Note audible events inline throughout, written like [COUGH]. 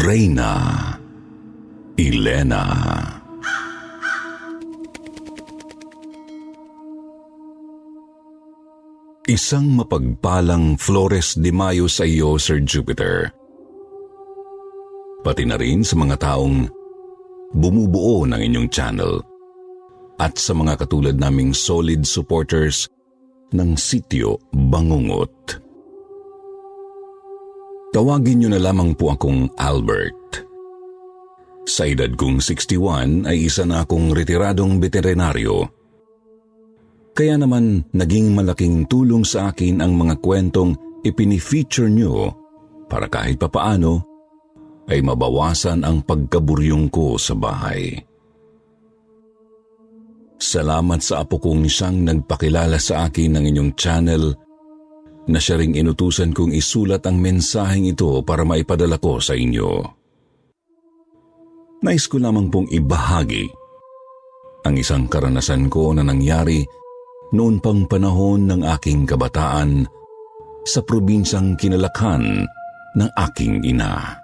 Reyna Elena Isang mapagpalang Flores de Mayo sa iyo, Sir Jupiter. Pati na rin sa mga taong bumubuo ng inyong channel at sa mga katulad naming solid supporters ng sityo Bangungot. Tawagin niyo na lamang po akong Albert. Sa edad kong 61 ay isa na akong retiradong veterinaryo kaya naman naging malaking tulong sa akin ang mga kwentong ipini-feature nyo para kahit papaano ay mabawasan ang pagkaburyong ko sa bahay. Salamat sa apo kong siyang nagpakilala sa akin ng inyong channel na siya ring inutusan kong isulat ang mensaheng ito para maipadala ko sa inyo. Nais ko lamang pong ibahagi ang isang karanasan ko na nangyari noon pang panahon ng aking kabataan sa probinsyang kinalakhan ng aking ina.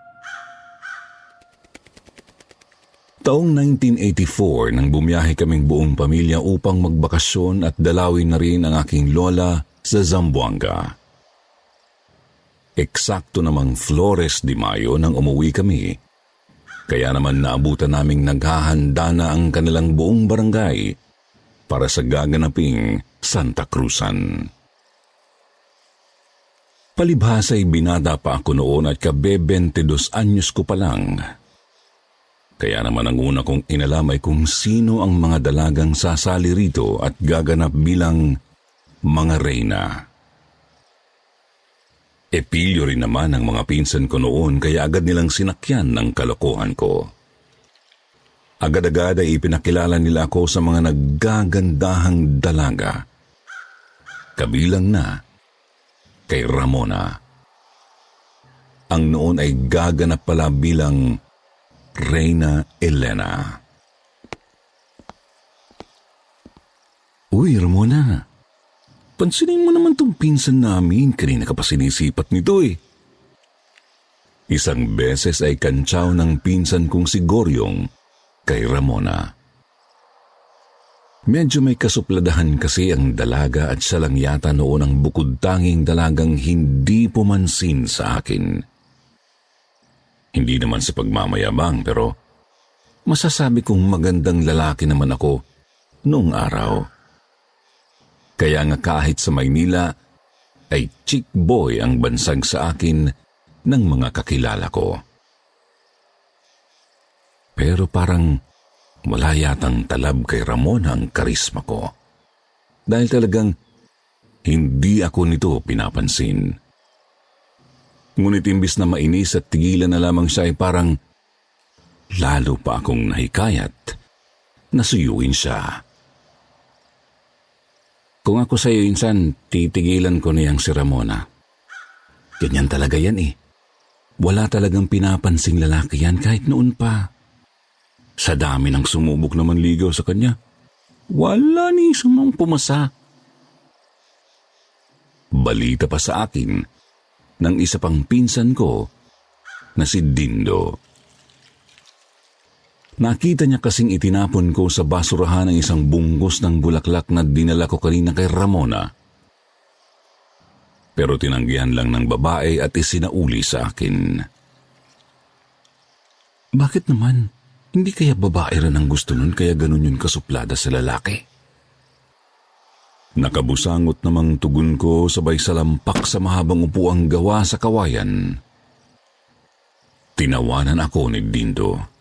Taong 1984 nang bumiyahe kaming buong pamilya upang magbakasyon at dalawin na rin ang aking lola sa Zamboanga. Eksakto namang Flores de Mayo nang umuwi kami, kaya naman naabutan naming naghahanda na ang kanilang buong barangay para sa gaganaping Santa Cruzan. Palibhasa ay binata pa ako noon at kabe 22 anyos ko pa lang. Kaya naman ang una kong inalam ay kung sino ang mga dalagang sasali rito at gaganap bilang mga reyna. Epilyo rin naman ang mga pinsan ko noon kaya agad nilang sinakyan ng kalokohan ko. Agad-agad ay ipinakilala nila ako sa mga naggagandahang dalaga. Kabilang na kay Ramona. Ang noon ay gaganap pala bilang Reyna Elena. Uy, Ramona. Pansinin mo naman tong pinsan namin. Kanina ka pa sinisipat nito eh. Isang beses ay kantsaw ng pinsan kong si Goryong kay Ramona. Medyo may kasupladahan kasi ang dalaga at siya lang yata noon ang bukod tanging dalagang hindi pumansin sa akin. Hindi naman sa pagmamayabang pero masasabi kong magandang lalaki naman ako noong araw. Kaya nga kahit sa Maynila ay chick boy ang bansag sa akin ng mga kakilala ko. Pero parang wala yatang talab kay Ramon ang karisma ko. Dahil talagang hindi ako nito pinapansin. Ngunit imbis na mainis at tigilan na lamang siya ay parang lalo pa akong nahikayat na suyuin siya. Kung ako sa iyo insan, titigilan ko niyang si Ramona. Ganyan talaga yan eh. Wala talagang pinapansing lalaki yan kahit noon pa. Sa dami ng sumubok na manligaw sa kanya, wala ni isang pumasa. Balita pa sa akin ng isa pang pinsan ko na si Dindo. Nakita niya kasing itinapon ko sa basurahan ng isang bungkus ng bulaklak na dinala ko kanina kay Ramona. Pero tinanggihan lang ng babae at isinauli sa akin. Bakit naman? Hindi kaya babae rin ang gusto nun kaya ganun yung kasuplada sa lalaki? Nakabusangot namang tugon ko sabay salampak sa mahabang upuang gawa sa kawayan. Tinawanan ako ni Dindo.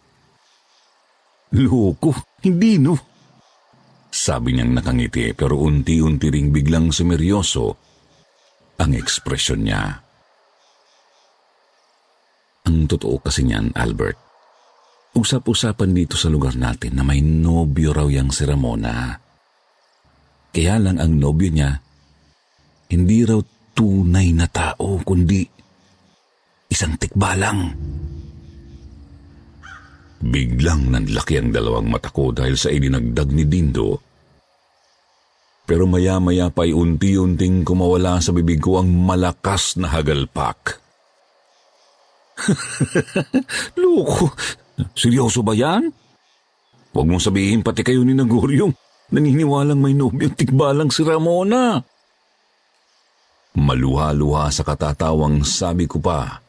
Loko, hindi no. Sabi niyang nakangiti pero unti-unti ring biglang sumeryoso ang ekspresyon niya. Ang totoo kasi niyan, Albert, usap-usapan dito sa lugar natin na may nobyo raw yang si Ramona. Kaya lang ang nobyo niya, hindi raw tunay na tao, kundi isang tikbalang. Biglang nanlaki ang dalawang mata ko dahil sa idinagdag ni Dindo. Pero maya-maya pa'y unti-unting kumawala sa bibig ko ang malakas na hagalpak. [LAUGHS] Loko, seryoso ba yan? Huwag mong sabihin pati kayo ni Naguryong Naniniwalang may nobyong tikbalang si Ramona. Maluha-luha sa katatawang sabi ko pa.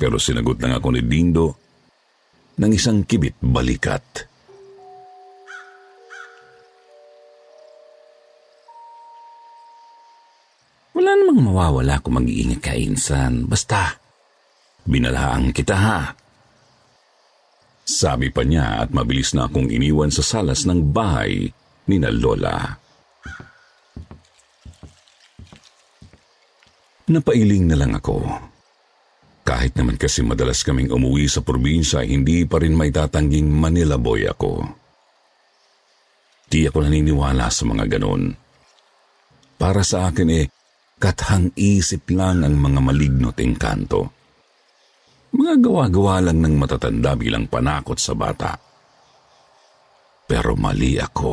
Pero sinagot lang ako ni Dindo ng isang kibit balikat. Wala namang mawawala kung mag-iingat ka, Insan. Basta, binalaan kita ha. Sabi pa niya at mabilis na akong iniwan sa salas ng bahay ni na Lola. Napailing na lang ako. Kahit naman kasi madalas kaming umuwi sa probinsya, hindi pa rin may tatangging Manila boy ako. Di ako naniniwala sa mga ganon. Para sa akin eh, kathang isip lang ang mga maligno't engkanto. Mga gawa-gawa lang ng matatanda bilang panakot sa bata. Pero mali ako.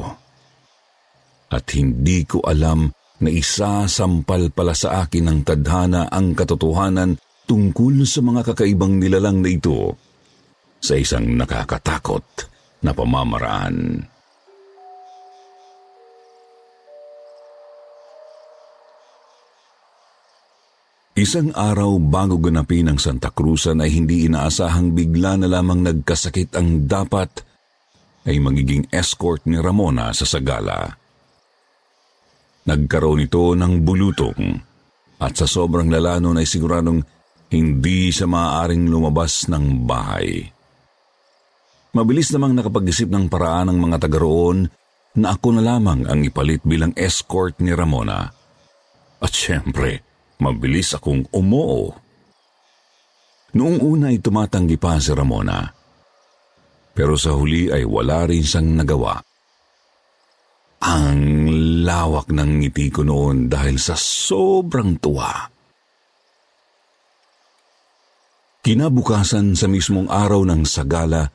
At hindi ko alam na isasampal pala sa akin ng tadhana ang katotohanan tungkol sa mga kakaibang nilalang na ito sa isang nakakatakot na pamamaraan. Isang araw bago ganapin ang Santa Cruzan ay hindi inaasahang bigla na lamang nagkasakit ang dapat ay magiging escort ni Ramona sa Sagala. Nagkaroon ito ng bulutong at sa sobrang lala nun ay siguradong hindi siya maaaring lumabas ng bahay. Mabilis namang nakapag-isip ng paraan ng mga taga roon na ako na lamang ang ipalit bilang escort ni Ramona. At syempre, Mabilis akong umoo. Noong una ay tumatanggi pa si Ramona. Pero sa huli ay wala rin siyang nagawa. Ang lawak ng ngiti ko noon dahil sa sobrang tuwa. Kinabukasan sa mismong araw ng sagala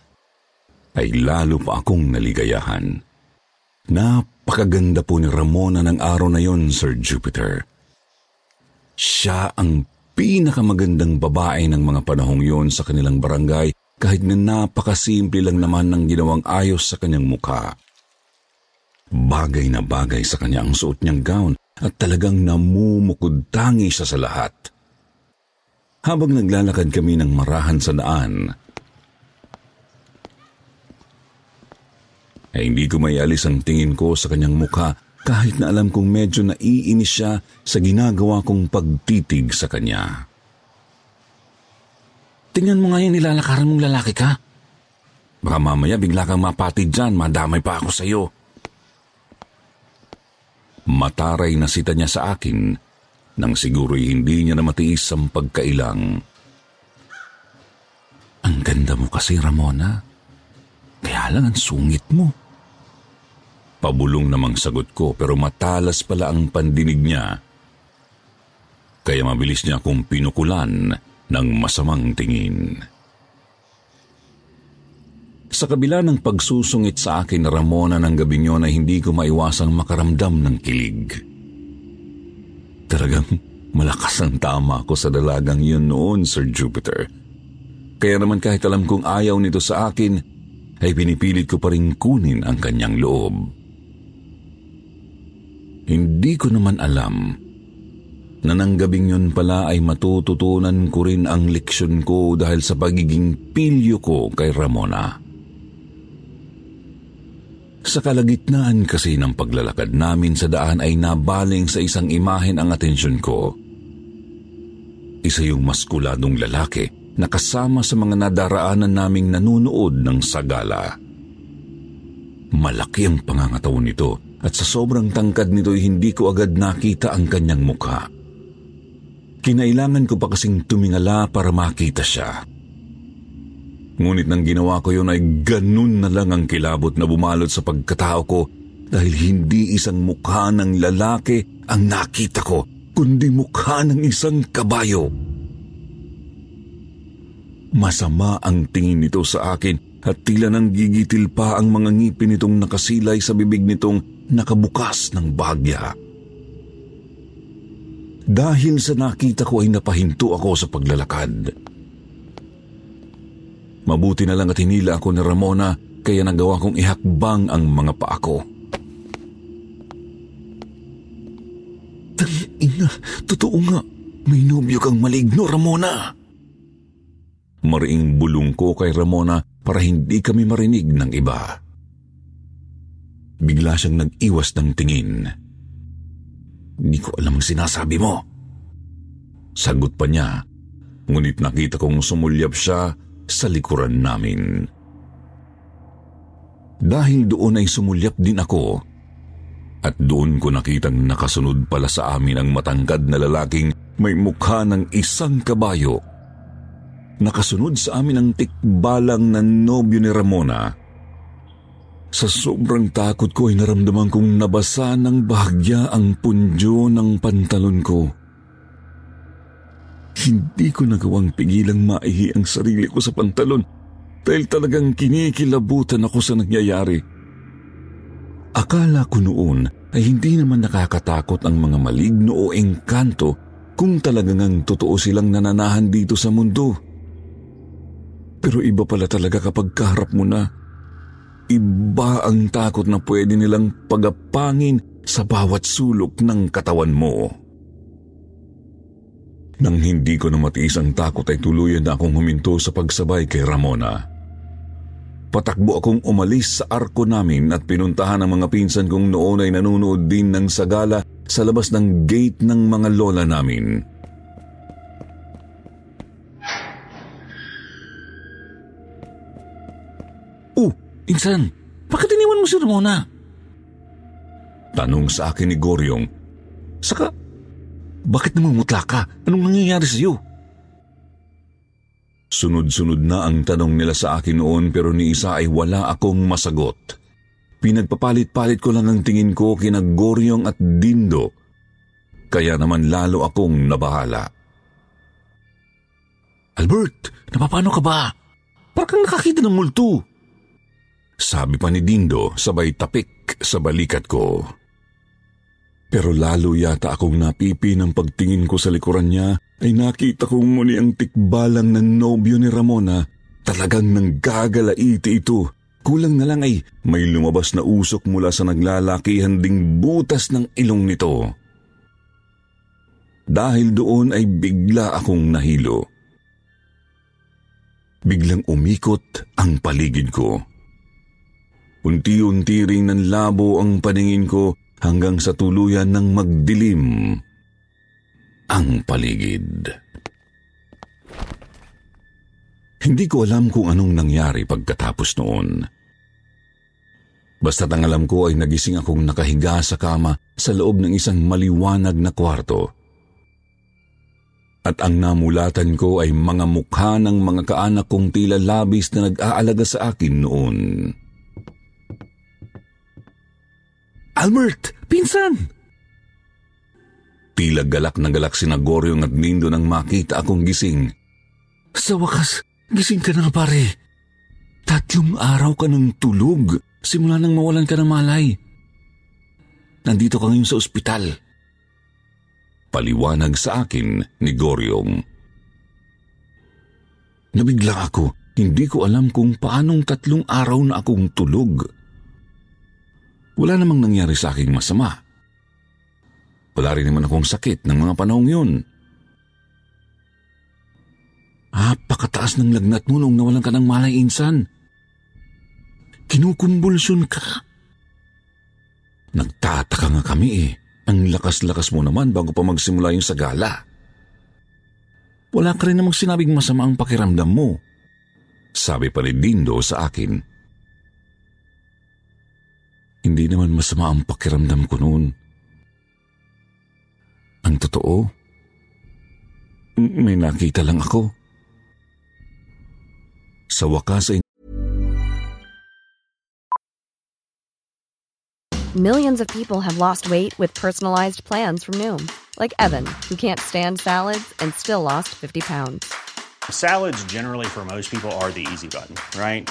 ay lalo pa akong naligayahan. Napakaganda po ni Ramona ng araw na yon, Sir Jupiter. Siya ang pinakamagandang babae ng mga panahong yon sa kanilang barangay kahit na napakasimple lang naman ng ginawang ayos sa kanyang mukha. Bagay na bagay sa kanya ang suot niyang gown at talagang namumukod tangi siya sa lahat. Habang naglalakad kami ng marahan sa daan, ay hindi ko mayalis ang tingin ko sa kanyang mukha kahit na alam kong medyo naiinis siya sa ginagawa kong pagtitig sa kanya. Tingnan mo nga yung nilalakaran mong lalaki ka. Baka mamaya bigla kang mapatid dyan, madamay pa ako sa'yo. Mataray na sita niya sa akin nang siguro'y hindi niya na matiis ang pagkailang. Ang ganda mo kasi, Ramona. Kaya lang ang sungit mo. Pabulong namang sagot ko pero matalas pala ang pandinig niya. Kaya mabilis niya akong pinukulan ng masamang tingin. Sa kabila ng pagsusungit sa akin na Ramona ng gabing yun ay hindi ko maiwasang makaramdam ng kilig. Talagang malakas ang tama ko sa dalagang yun noon, Sir Jupiter. Kaya naman kahit alam kong ayaw nito sa akin, ay pinipilit ko pa rin kunin ang kanyang loob. Hindi ko naman alam na nang gabing yun pala ay matututunan ko rin ang leksyon ko dahil sa pagiging pilyo ko kay Ramona. Sa kalagitnaan kasi ng paglalakad namin sa daan ay nabaling sa isang imahen ang atensyon ko. Isa yung maskuladong lalaki na kasama sa mga nadaraanan naming nanunood ng sagala. Malaki ang pangangatawan nito at sa sobrang tangkad nito ay hindi ko agad nakita ang kanyang mukha. Kinailangan ko pa kasing tumingala para makita siya. Ngunit nang ginawa ko yun ay ganun na lang ang kilabot na bumalot sa pagkatao ko dahil hindi isang mukha ng lalaki ang nakita ko, kundi mukha ng isang kabayo. Masama ang tingin nito sa akin at tila nang gigitil pa ang mga ngipin nitong nakasilay sa bibig nitong nakabukas ng bagya. Dahil sa nakita ko ay napahinto ako sa paglalakad. Mabuti na lang at hinila ako ni Ramona kaya nagawa kong ihakbang ang mga paa ko. Ina, totoo nga. May nobyo kang maligno, Ramona. Mariing bulong ko kay Ramona para hindi kami marinig ng iba. Bigla siyang nag-iwas ng tingin. Hindi ko alam ang sinasabi mo. Sagot pa niya, ngunit nakita kong sumulyap siya sa likuran namin. Dahil doon ay sumulyap din ako at doon ko nakitang nakasunod pala sa amin ang matangkad na lalaking may mukha ng isang kabayo. Nakasunod sa amin ang tikbalang na nobyo ni Ramona. Sa sobrang takot ko ay naramdaman kong nabasa ng bahagya ang punjo ng pantalon ko. Hindi ko nagawang pigilang maihi ang sarili ko sa pantalon dahil talagang kinikilabutan ako sa nangyayari. Akala ko noon ay hindi naman nakakatakot ang mga maligno o engkanto kung talagang totoo silang nananahan dito sa mundo. Pero iba pala talaga kapag kaharap mo na. Iba ang takot na pwede nilang pagapangin sa bawat sulok ng katawan mo. Nang hindi ko na matiis ang takot ay tuluyan na akong huminto sa pagsabay kay Ramona. Patakbo akong umalis sa arko namin at pinuntahan ang mga pinsan kong noon ay nanonood din ng sagala sa labas ng gate ng mga lola namin. Oh, insan, bakit iniwan mo si Ramona? Tanong sa akin ni Goryong. Saka, bakit namumutla ka? Anong nangyayari sa iyo? Sunod-sunod na ang tanong nila sa akin noon pero ni isa ay wala akong masagot. Pinagpapalit-palit ko lang ang tingin ko kina Goryong at Dindo. Kaya naman lalo akong nabahala. Albert, napapano ka ba? Parang nakakita ng multo. Sabi pa ni Dindo sabay tapik sa balikat ko. Pero lalo yata akong napipi ng pagtingin ko sa likuran niya ay nakita kong muli ang tikbalang ng nobyo ni Ramona. Talagang nanggagalaiti ito. Kulang na lang ay may lumabas na usok mula sa naglalakihan ding butas ng ilong nito. Dahil doon ay bigla akong nahilo. Biglang umikot ang paligid ko. Unti-unti ring nanlabo ang paningin ko hanggang sa tuluyan ng magdilim ang paligid. Hindi ko alam kung anong nangyari pagkatapos noon. Basta't ang alam ko ay nagising akong nakahiga sa kama sa loob ng isang maliwanag na kwarto. At ang namulatan ko ay mga mukha ng mga kaanak kong tila labis na nag-aalaga sa akin noon. Albert! Pinsan! Tila galak na galak si Nagoryong at Nindo nang makita akong gising. Sa wakas, gising ka na pare. Tatlong araw ka ng tulog simula nang mawalan ka ng malay. Nandito ka ngayon sa ospital. Paliwanag sa akin ni Goryong. Nabigla ako. Hindi ko alam kung paanong tatlong araw na akong tulog. Wala namang nangyari sa aking masama. Wala rin naman akong sakit ng mga panahong yun. Apakataas ng lagnat mo nung nawalan ka ng malay insan. Kinukumbulsyon ka. Nagtataka nga kami eh. Ang lakas-lakas mo naman bago pa magsimula yung sagala. Wala ka rin namang sinabing masama ang pakiramdam mo. Sabi pa ni Dindo sa akin. Hindi naman masama ang pakiramdam ko noon. Ang totoo, may nakita lang ako. Sa wakas ay Millions of people have lost weight with personalized plans from Noom, like Evan, who can't stand salads and still lost 50 pounds. Salads, generally, for most people, are the easy button, right?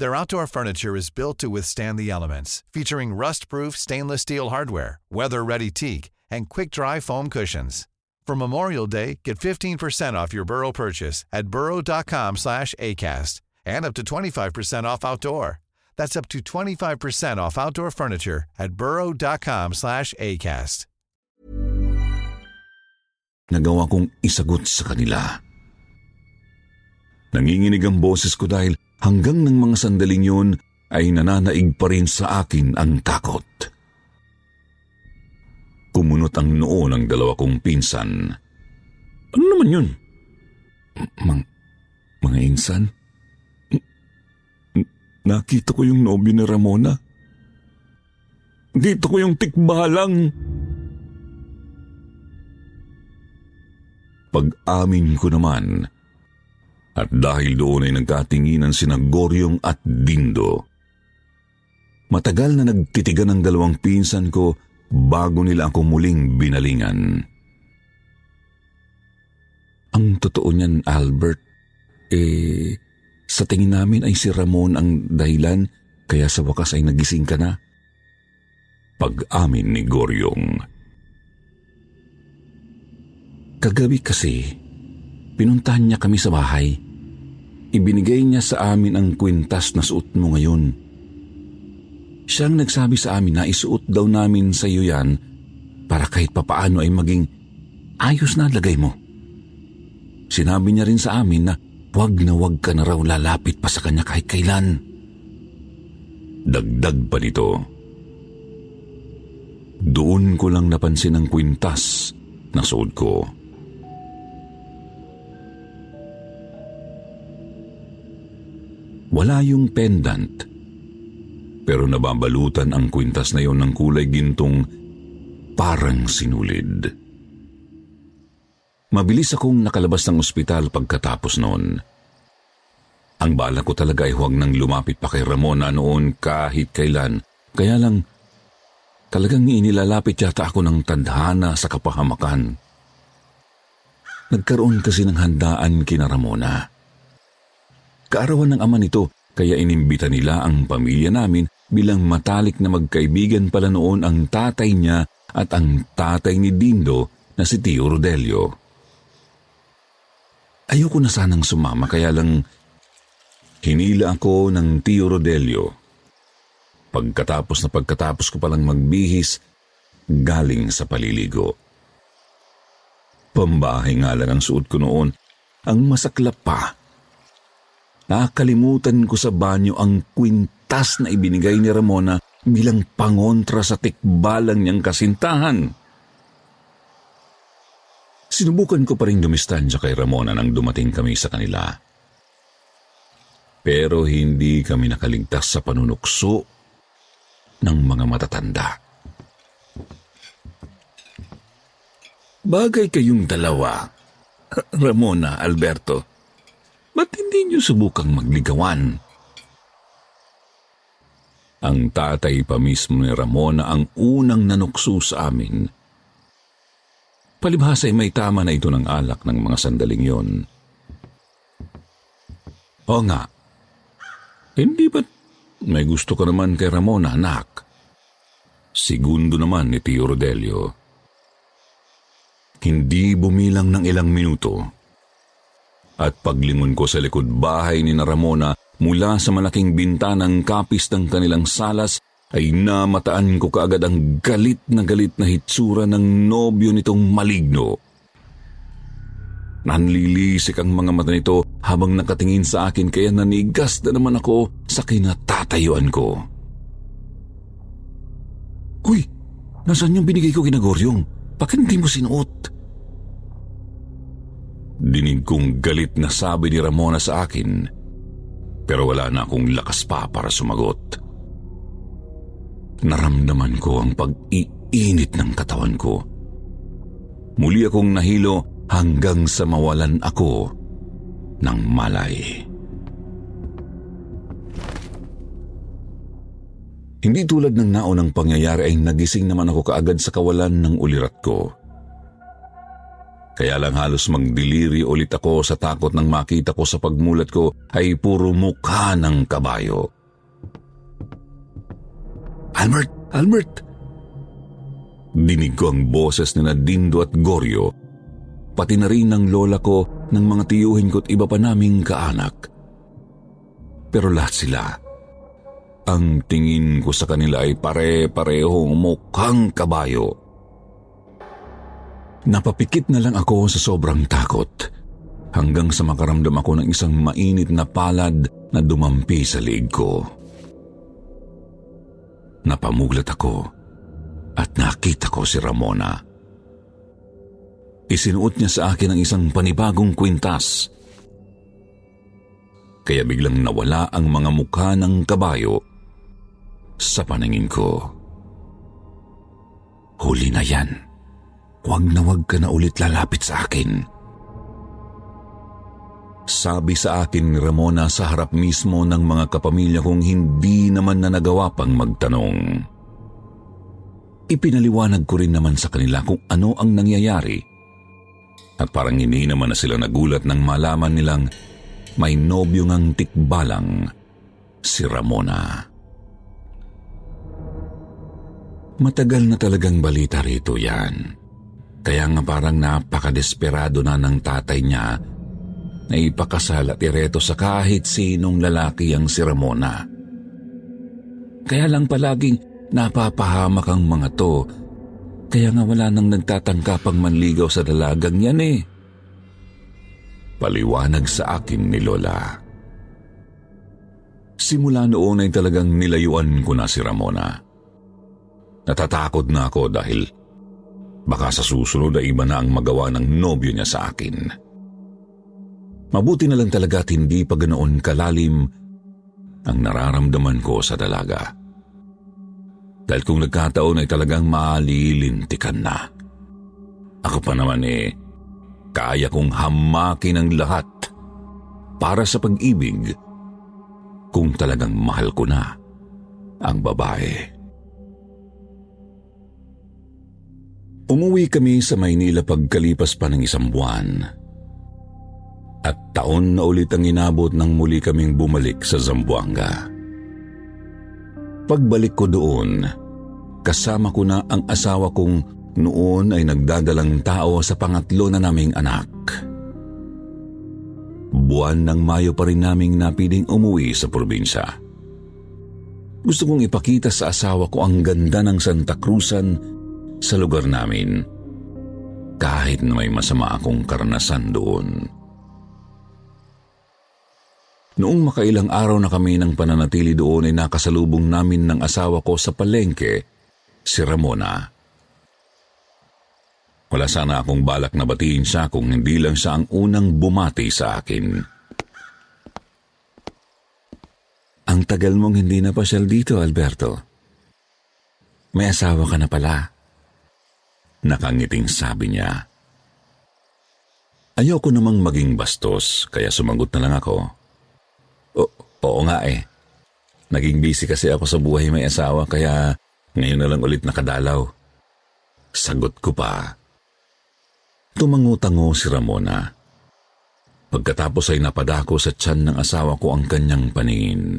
Their outdoor furniture is built to withstand the elements, featuring rust-proof stainless steel hardware, weather-ready teak, and quick-dry foam cushions. For Memorial Day, get 15% off your Burrow purchase at burrow.com slash ACAST and up to 25% off outdoor. That's up to 25% off outdoor furniture at burrow.com slash ACAST. nagawa kong isagot sa kanila. Nanginginig ang boses ko dahil hanggang ng mga sandaling yun ay nananaig pa rin sa akin ang takot. Kumunot ang noo ng dalawa kong pinsan. Ano naman yun? Mang, mga insan? Nakita ko yung nobyo ni Ramona. Dito ko yung tikbalang. Pag-amin ko naman, at dahil doon ay nagkatinginan sina Goryong at Dindo. Matagal na nagtitigan ng dalawang pinsan ko bago nila ako muling binalingan. Ang totoo niyan, Albert, eh, sa tingin namin ay si Ramon ang dahilan kaya sa wakas ay nagising ka na. Pag-amin ni Goryong. Kagabi kasi, pinuntahan niya kami sa bahay. Ibinigay niya sa amin ang kwintas na suot mo ngayon. Siyang nagsabi sa amin na isuot daw namin sa iyo yan para kahit papaano ay maging ayos na lagay mo. Sinabi niya rin sa amin na wag na wag ka na raw lalapit pa sa kanya kahit kailan. Dagdag pa nito. Doon ko lang napansin ang kwintas na suot ko. Wala yung pendant, pero nababalutan ang kwintas na yon ng kulay gintong parang sinulid. Mabilis akong nakalabas ng ospital pagkatapos noon. Ang bala ko talaga ay huwag nang lumapit pa kay Ramona noon kahit kailan. Kaya lang, talagang inilalapit yata ako ng tadhana sa kapahamakan. Nagkaroon kasi ng handaan kina Ramona. Kaarawan ng ama nito, kaya inimbita nila ang pamilya namin bilang matalik na magkaibigan pala noon ang tatay niya at ang tatay ni Dindo na si Tio Rodelio. Ayoko na sanang sumama kaya lang hinila ako ng Tio Rodelio. Pagkatapos na pagkatapos ko palang magbihis, galing sa paliligo. Pambahay nga lang ang suot ko noon, ang masaklap pa. Nakalimutan ko sa banyo ang kwintas na ibinigay ni Ramona bilang pangontra sa tikbalang niyang kasintahan. Sinubukan ko pa rin dumistansya kay Ramona nang dumating kami sa kanila. Pero hindi kami nakaligtas sa panunukso ng mga matatanda. Bagay kayong dalawa, Ramona, Alberto. Ba't hindi niyo subukang magligawan? Ang tatay pa mismo ni Ramona ang unang nanukso sa amin. Palibhasa ay may tama na ito ng alak ng mga sandaling yon. O nga, hindi ba't may gusto ka naman kay Ramona, anak? Segundo naman ni Tio Rodelio. Hindi bumilang ng ilang minuto. At paglingon ko sa likod bahay ni na mula sa malaking bintanang kapis ng kanilang salas ay namataan ko kaagad ang galit na galit na hitsura ng nobyo nitong maligno. Nanlilisik ang mga mata nito habang nakatingin sa akin kaya nanigas na naman ako sa kinatatayuan ko. Uy, nasaan yung binigay ko kinagoryong? Bakit hindi mo sinuot? Dinig kong galit na sabi ni Ramona sa akin, pero wala na akong lakas pa para sumagot. Naramdaman ko ang pag-iinit ng katawan ko. Muli akong nahilo hanggang sa mawalan ako ng malay. Hindi tulad ng naunang pangyayari ay nagising naman ako kaagad sa kawalan ng ulirat ko. Kaya lang halos magdiliri ulit ako sa takot nang makita ko sa pagmulat ko ay puro mukha ng kabayo. Albert! Albert! Dinig ko ang boses ni Dindo at Goryo, pati na rin ng lola ko ng mga tiyuhin ko at iba pa naming kaanak. Pero lahat sila, ang tingin ko sa kanila ay pare-parehong mukhang kabayo. Napapikit na lang ako sa sobrang takot hanggang sa makaramdam ako ng isang mainit na palad na dumampi sa liig ko. Napamuglat ako at nakita ko si Ramona. Isinuot niya sa akin ang isang panibagong kwintas. Kaya biglang nawala ang mga mukha ng kabayo sa paningin ko. Huli na yan. Huwag na huwag ka na ulit lalapit sa akin. Sabi sa akin ni Ramona sa harap mismo ng mga kapamilya kong hindi naman na nagawa pang magtanong. Ipinaliwanag ko rin naman sa kanila kung ano ang nangyayari. At parang hindi naman na sila nagulat nang malaman nilang may nobyo ngang tikbalang si Ramona. Matagal na talagang balita rito yan. Kaya nga parang napakadesperado na ng tatay niya na ipakasal at ireto sa kahit sinong lalaki ang si Ramona. Kaya lang palaging napapahamak ang mga to. Kaya nga wala nang nagtatangkapang manligaw sa dalagang yan eh. Paliwanag sa akin ni Lola. Simula noon ay talagang nilayuan ko na si Ramona. Natatakot na ako dahil baka sa susunod ay iba na ang magawa ng nobyo niya sa akin. Mabuti na lang talaga at hindi pa ganoon kalalim ang nararamdaman ko sa dalaga. Dahil kung nagkataon ay talagang malilintikan na. Ako pa naman eh, kaya kong hamakin ang lahat para sa pag-ibig kung talagang mahal ko na ang babae. Umuwi kami sa Maynila pagkalipas pa ng isang buwan. At taon na ulit ang inabot nang muli kaming bumalik sa Zamboanga. Pagbalik ko doon, kasama ko na ang asawa kong noon ay nagdadalang tao sa pangatlo na naming anak. Buwan ng Mayo pa rin naming napiling umuwi sa probinsya. Gusto kong ipakita sa asawa ko ang ganda ng Santa Cruzan sa lugar namin kahit na may masama akong karanasan doon. Noong makailang araw na kami ng pananatili doon ay nakasalubong namin ng asawa ko sa palengke, si Ramona. Wala sana akong balak na batiin siya kung hindi lang siya ang unang bumati sa akin. Ang tagal mong hindi na pasyal dito, Alberto. May asawa ka na pala. Nakangiting sabi niya. Ayoko namang maging bastos, kaya sumagot na lang ako. O, oo nga eh. Naging busy kasi ako sa buhay may asawa, kaya ngayon na lang ulit nakadalaw. Sagot ko pa. Tumangutango si Ramona. Pagkatapos ay napadako sa tiyan ng asawa ko ang kanyang paningin.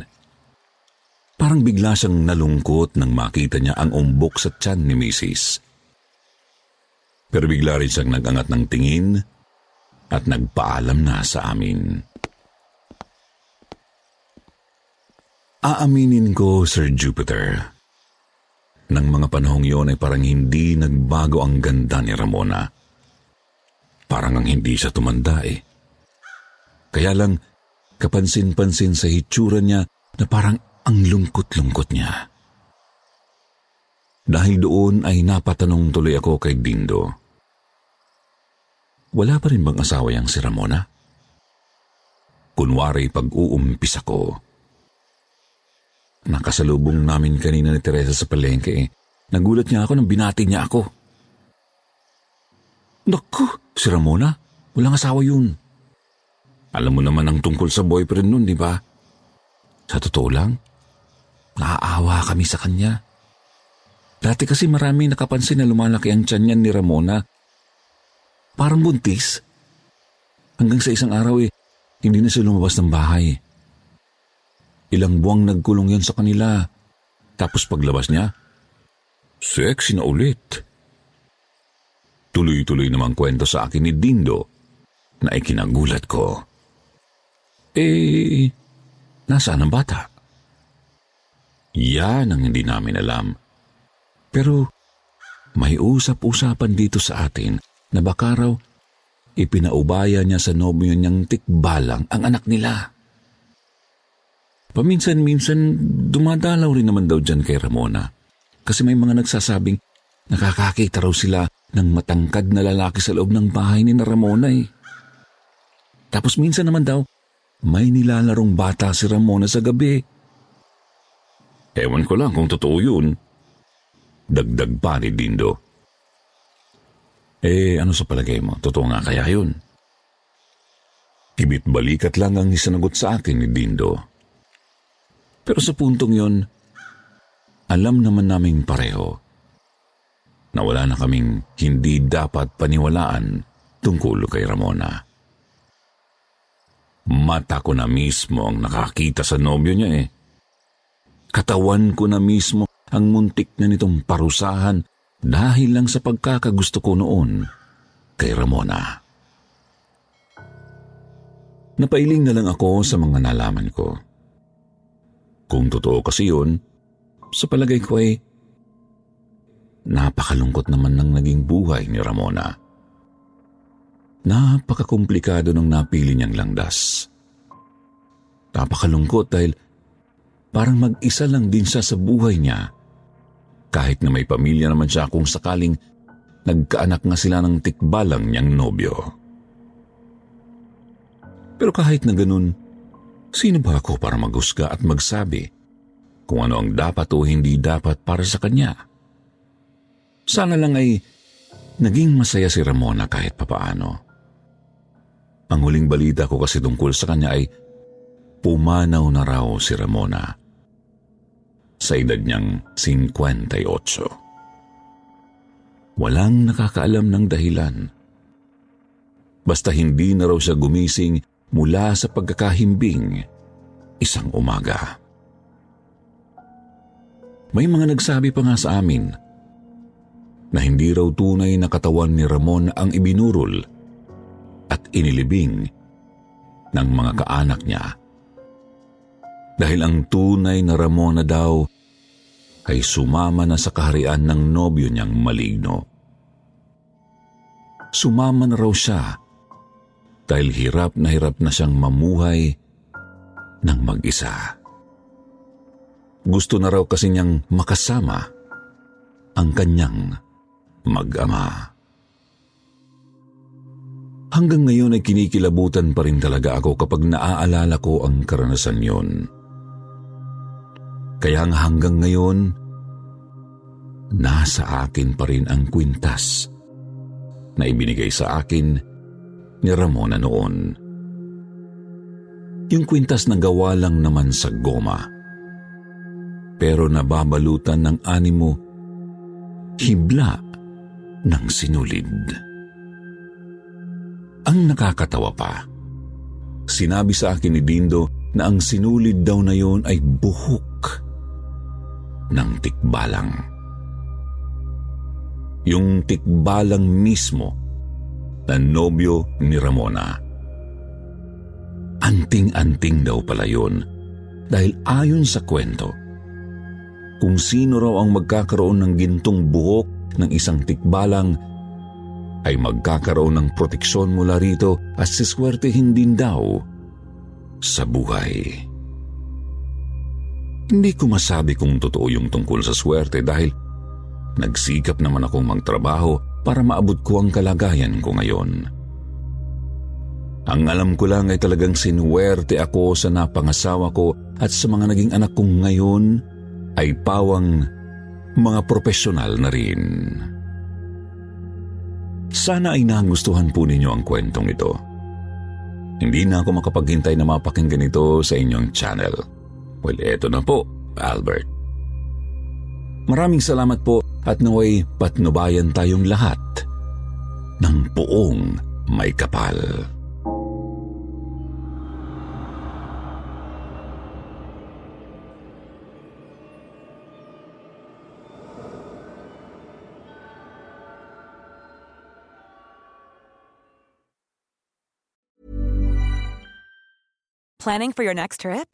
Parang bigla siyang nalungkot nang makita niya ang umbok sa tiyan ni Mrs. Pero bigla rin siyang nagangat ng tingin at nagpaalam na sa amin. Aaminin ko, Sir Jupiter, nang mga panahong yon ay parang hindi nagbago ang ganda ni Ramona. Parang ang hindi siya tumanda eh. Kaya lang, kapansin-pansin sa hitsura niya na parang ang lungkot-lungkot niya. Dahil doon ay napatanong tuloy ako kay Dindo. Wala pa rin bang asawa yang si Ramona? Kunwari pag-uumpis ako Nakasalubong namin kanina ni Teresa sa palengke eh. Nagulat niya ako nang binati niya ako. Naku, si Ramona, walang asawa yun. Alam mo naman ang tungkol sa boyfriend nun, di ba? Sa totoo lang, naaawa kami sa kanya. Dati kasi marami nakapansin na lumalaki ang tiyan niyan ni Ramona. Parang buntis. Hanggang sa isang araw eh, hindi na siya lumabas ng bahay. Ilang buwang nagkulong yon sa kanila. Tapos paglabas niya, sexy na ulit. Tuloy-tuloy namang kwento sa akin ni Dindo na ikinagulat ko. Eh, nasaan ang bata? Yan ang hindi namin alam. Pero may usap-usapan dito sa atin na baka raw ipinaubaya niya sa nobyo niyang tikbalang ang anak nila. Paminsan-minsan, dumadalaw rin naman daw dyan kay Ramona. Kasi may mga nagsasabing nakakakita raw sila ng matangkad na lalaki sa loob ng bahay ni na Ramona eh. Tapos minsan naman daw, may nilalarong bata si Ramona sa gabi. Ewan ko lang kung totoo yun. Dagdag pa ni Dindo. Eh, ano sa palagay mo? Totoo nga kaya yun? Kibit balikat lang ang isanagot sa akin ni Dindo. Pero sa puntong yon, alam naman naming pareho na wala na kaming hindi dapat paniwalaan tungkol kay Ramona. Mata ko na mismo ang nakakita sa nobyo niya eh. Katawan ko na mismo ang muntik na nitong parusahan dahil lang sa pagkakagusto ko noon kay Ramona. Napailing na lang ako sa mga nalaman ko. Kung totoo kasi yun, sa palagay ko ay napakalungkot naman ng naging buhay ni Ramona. Napakakomplikado ng napili niyang langdas. Napakalungkot dahil parang mag-isa lang din siya sa buhay niya. Kahit na may pamilya naman siya kung sakaling nagkaanak nga sila ng tikbalang niyang nobyo. Pero kahit na ganun, Sino ba ako para maghusga at magsabi kung ano ang dapat o hindi dapat para sa kanya? Sana lang ay naging masaya si Ramona kahit papaano. Ang huling balita ko kasi tungkol sa kanya ay pumanaw na raw si Ramona sa edad niyang 58. Walang nakakaalam ng dahilan. Basta hindi na raw siya gumising mula sa pagkakahimbing isang umaga. May mga nagsabi pa nga sa amin na hindi raw tunay na katawan ni Ramon ang ibinurol at inilibing ng mga kaanak niya. Dahil ang tunay na Ramona daw ay sumama na sa kaharian ng nobyo niyang maligno. Sumama na raw siya dahil hirap na hirap na siyang mamuhay ng mag-isa. Gusto na raw kasi niyang makasama ang kanyang mag-ama. Hanggang ngayon ay kinikilabutan pa rin talaga ako kapag naaalala ko ang karanasan yon. Kaya hanggang ngayon, nasa akin pa rin ang kwintas na ibinigay sa akin ni Ramona noon. Yung kwintas na gawa lang naman sa goma. Pero nababalutan ng animo, hibla ng sinulid. Ang nakakatawa pa, sinabi sa akin ni Dindo na ang sinulid daw na yon ay buhok ng tikbalang. yung tikbalang mismo na nobyo ni Ramona. Anting-anting daw pala yun dahil ayon sa kwento, kung sino raw ang magkakaroon ng gintong buhok ng isang tikbalang ay magkakaroon ng proteksyon mula rito at siswertehin din daw sa buhay. Hindi ko masabi kung totoo yung tungkol sa swerte dahil nagsikap naman akong magtrabaho para maabot ko ang kalagayan ko ngayon. Ang alam ko lang ay talagang sinuwerte ako sa napangasawa ko at sa mga naging anak kong ngayon ay pawang mga profesional na rin. Sana ay nagustuhan po ninyo ang kwentong ito. Hindi na ako makapaghintay na mapakinggan ito sa inyong channel. Well, eto na po, Albert. Maraming salamat po at naway patnubayan tayong lahat ng puong may kapal. Planning for your next trip?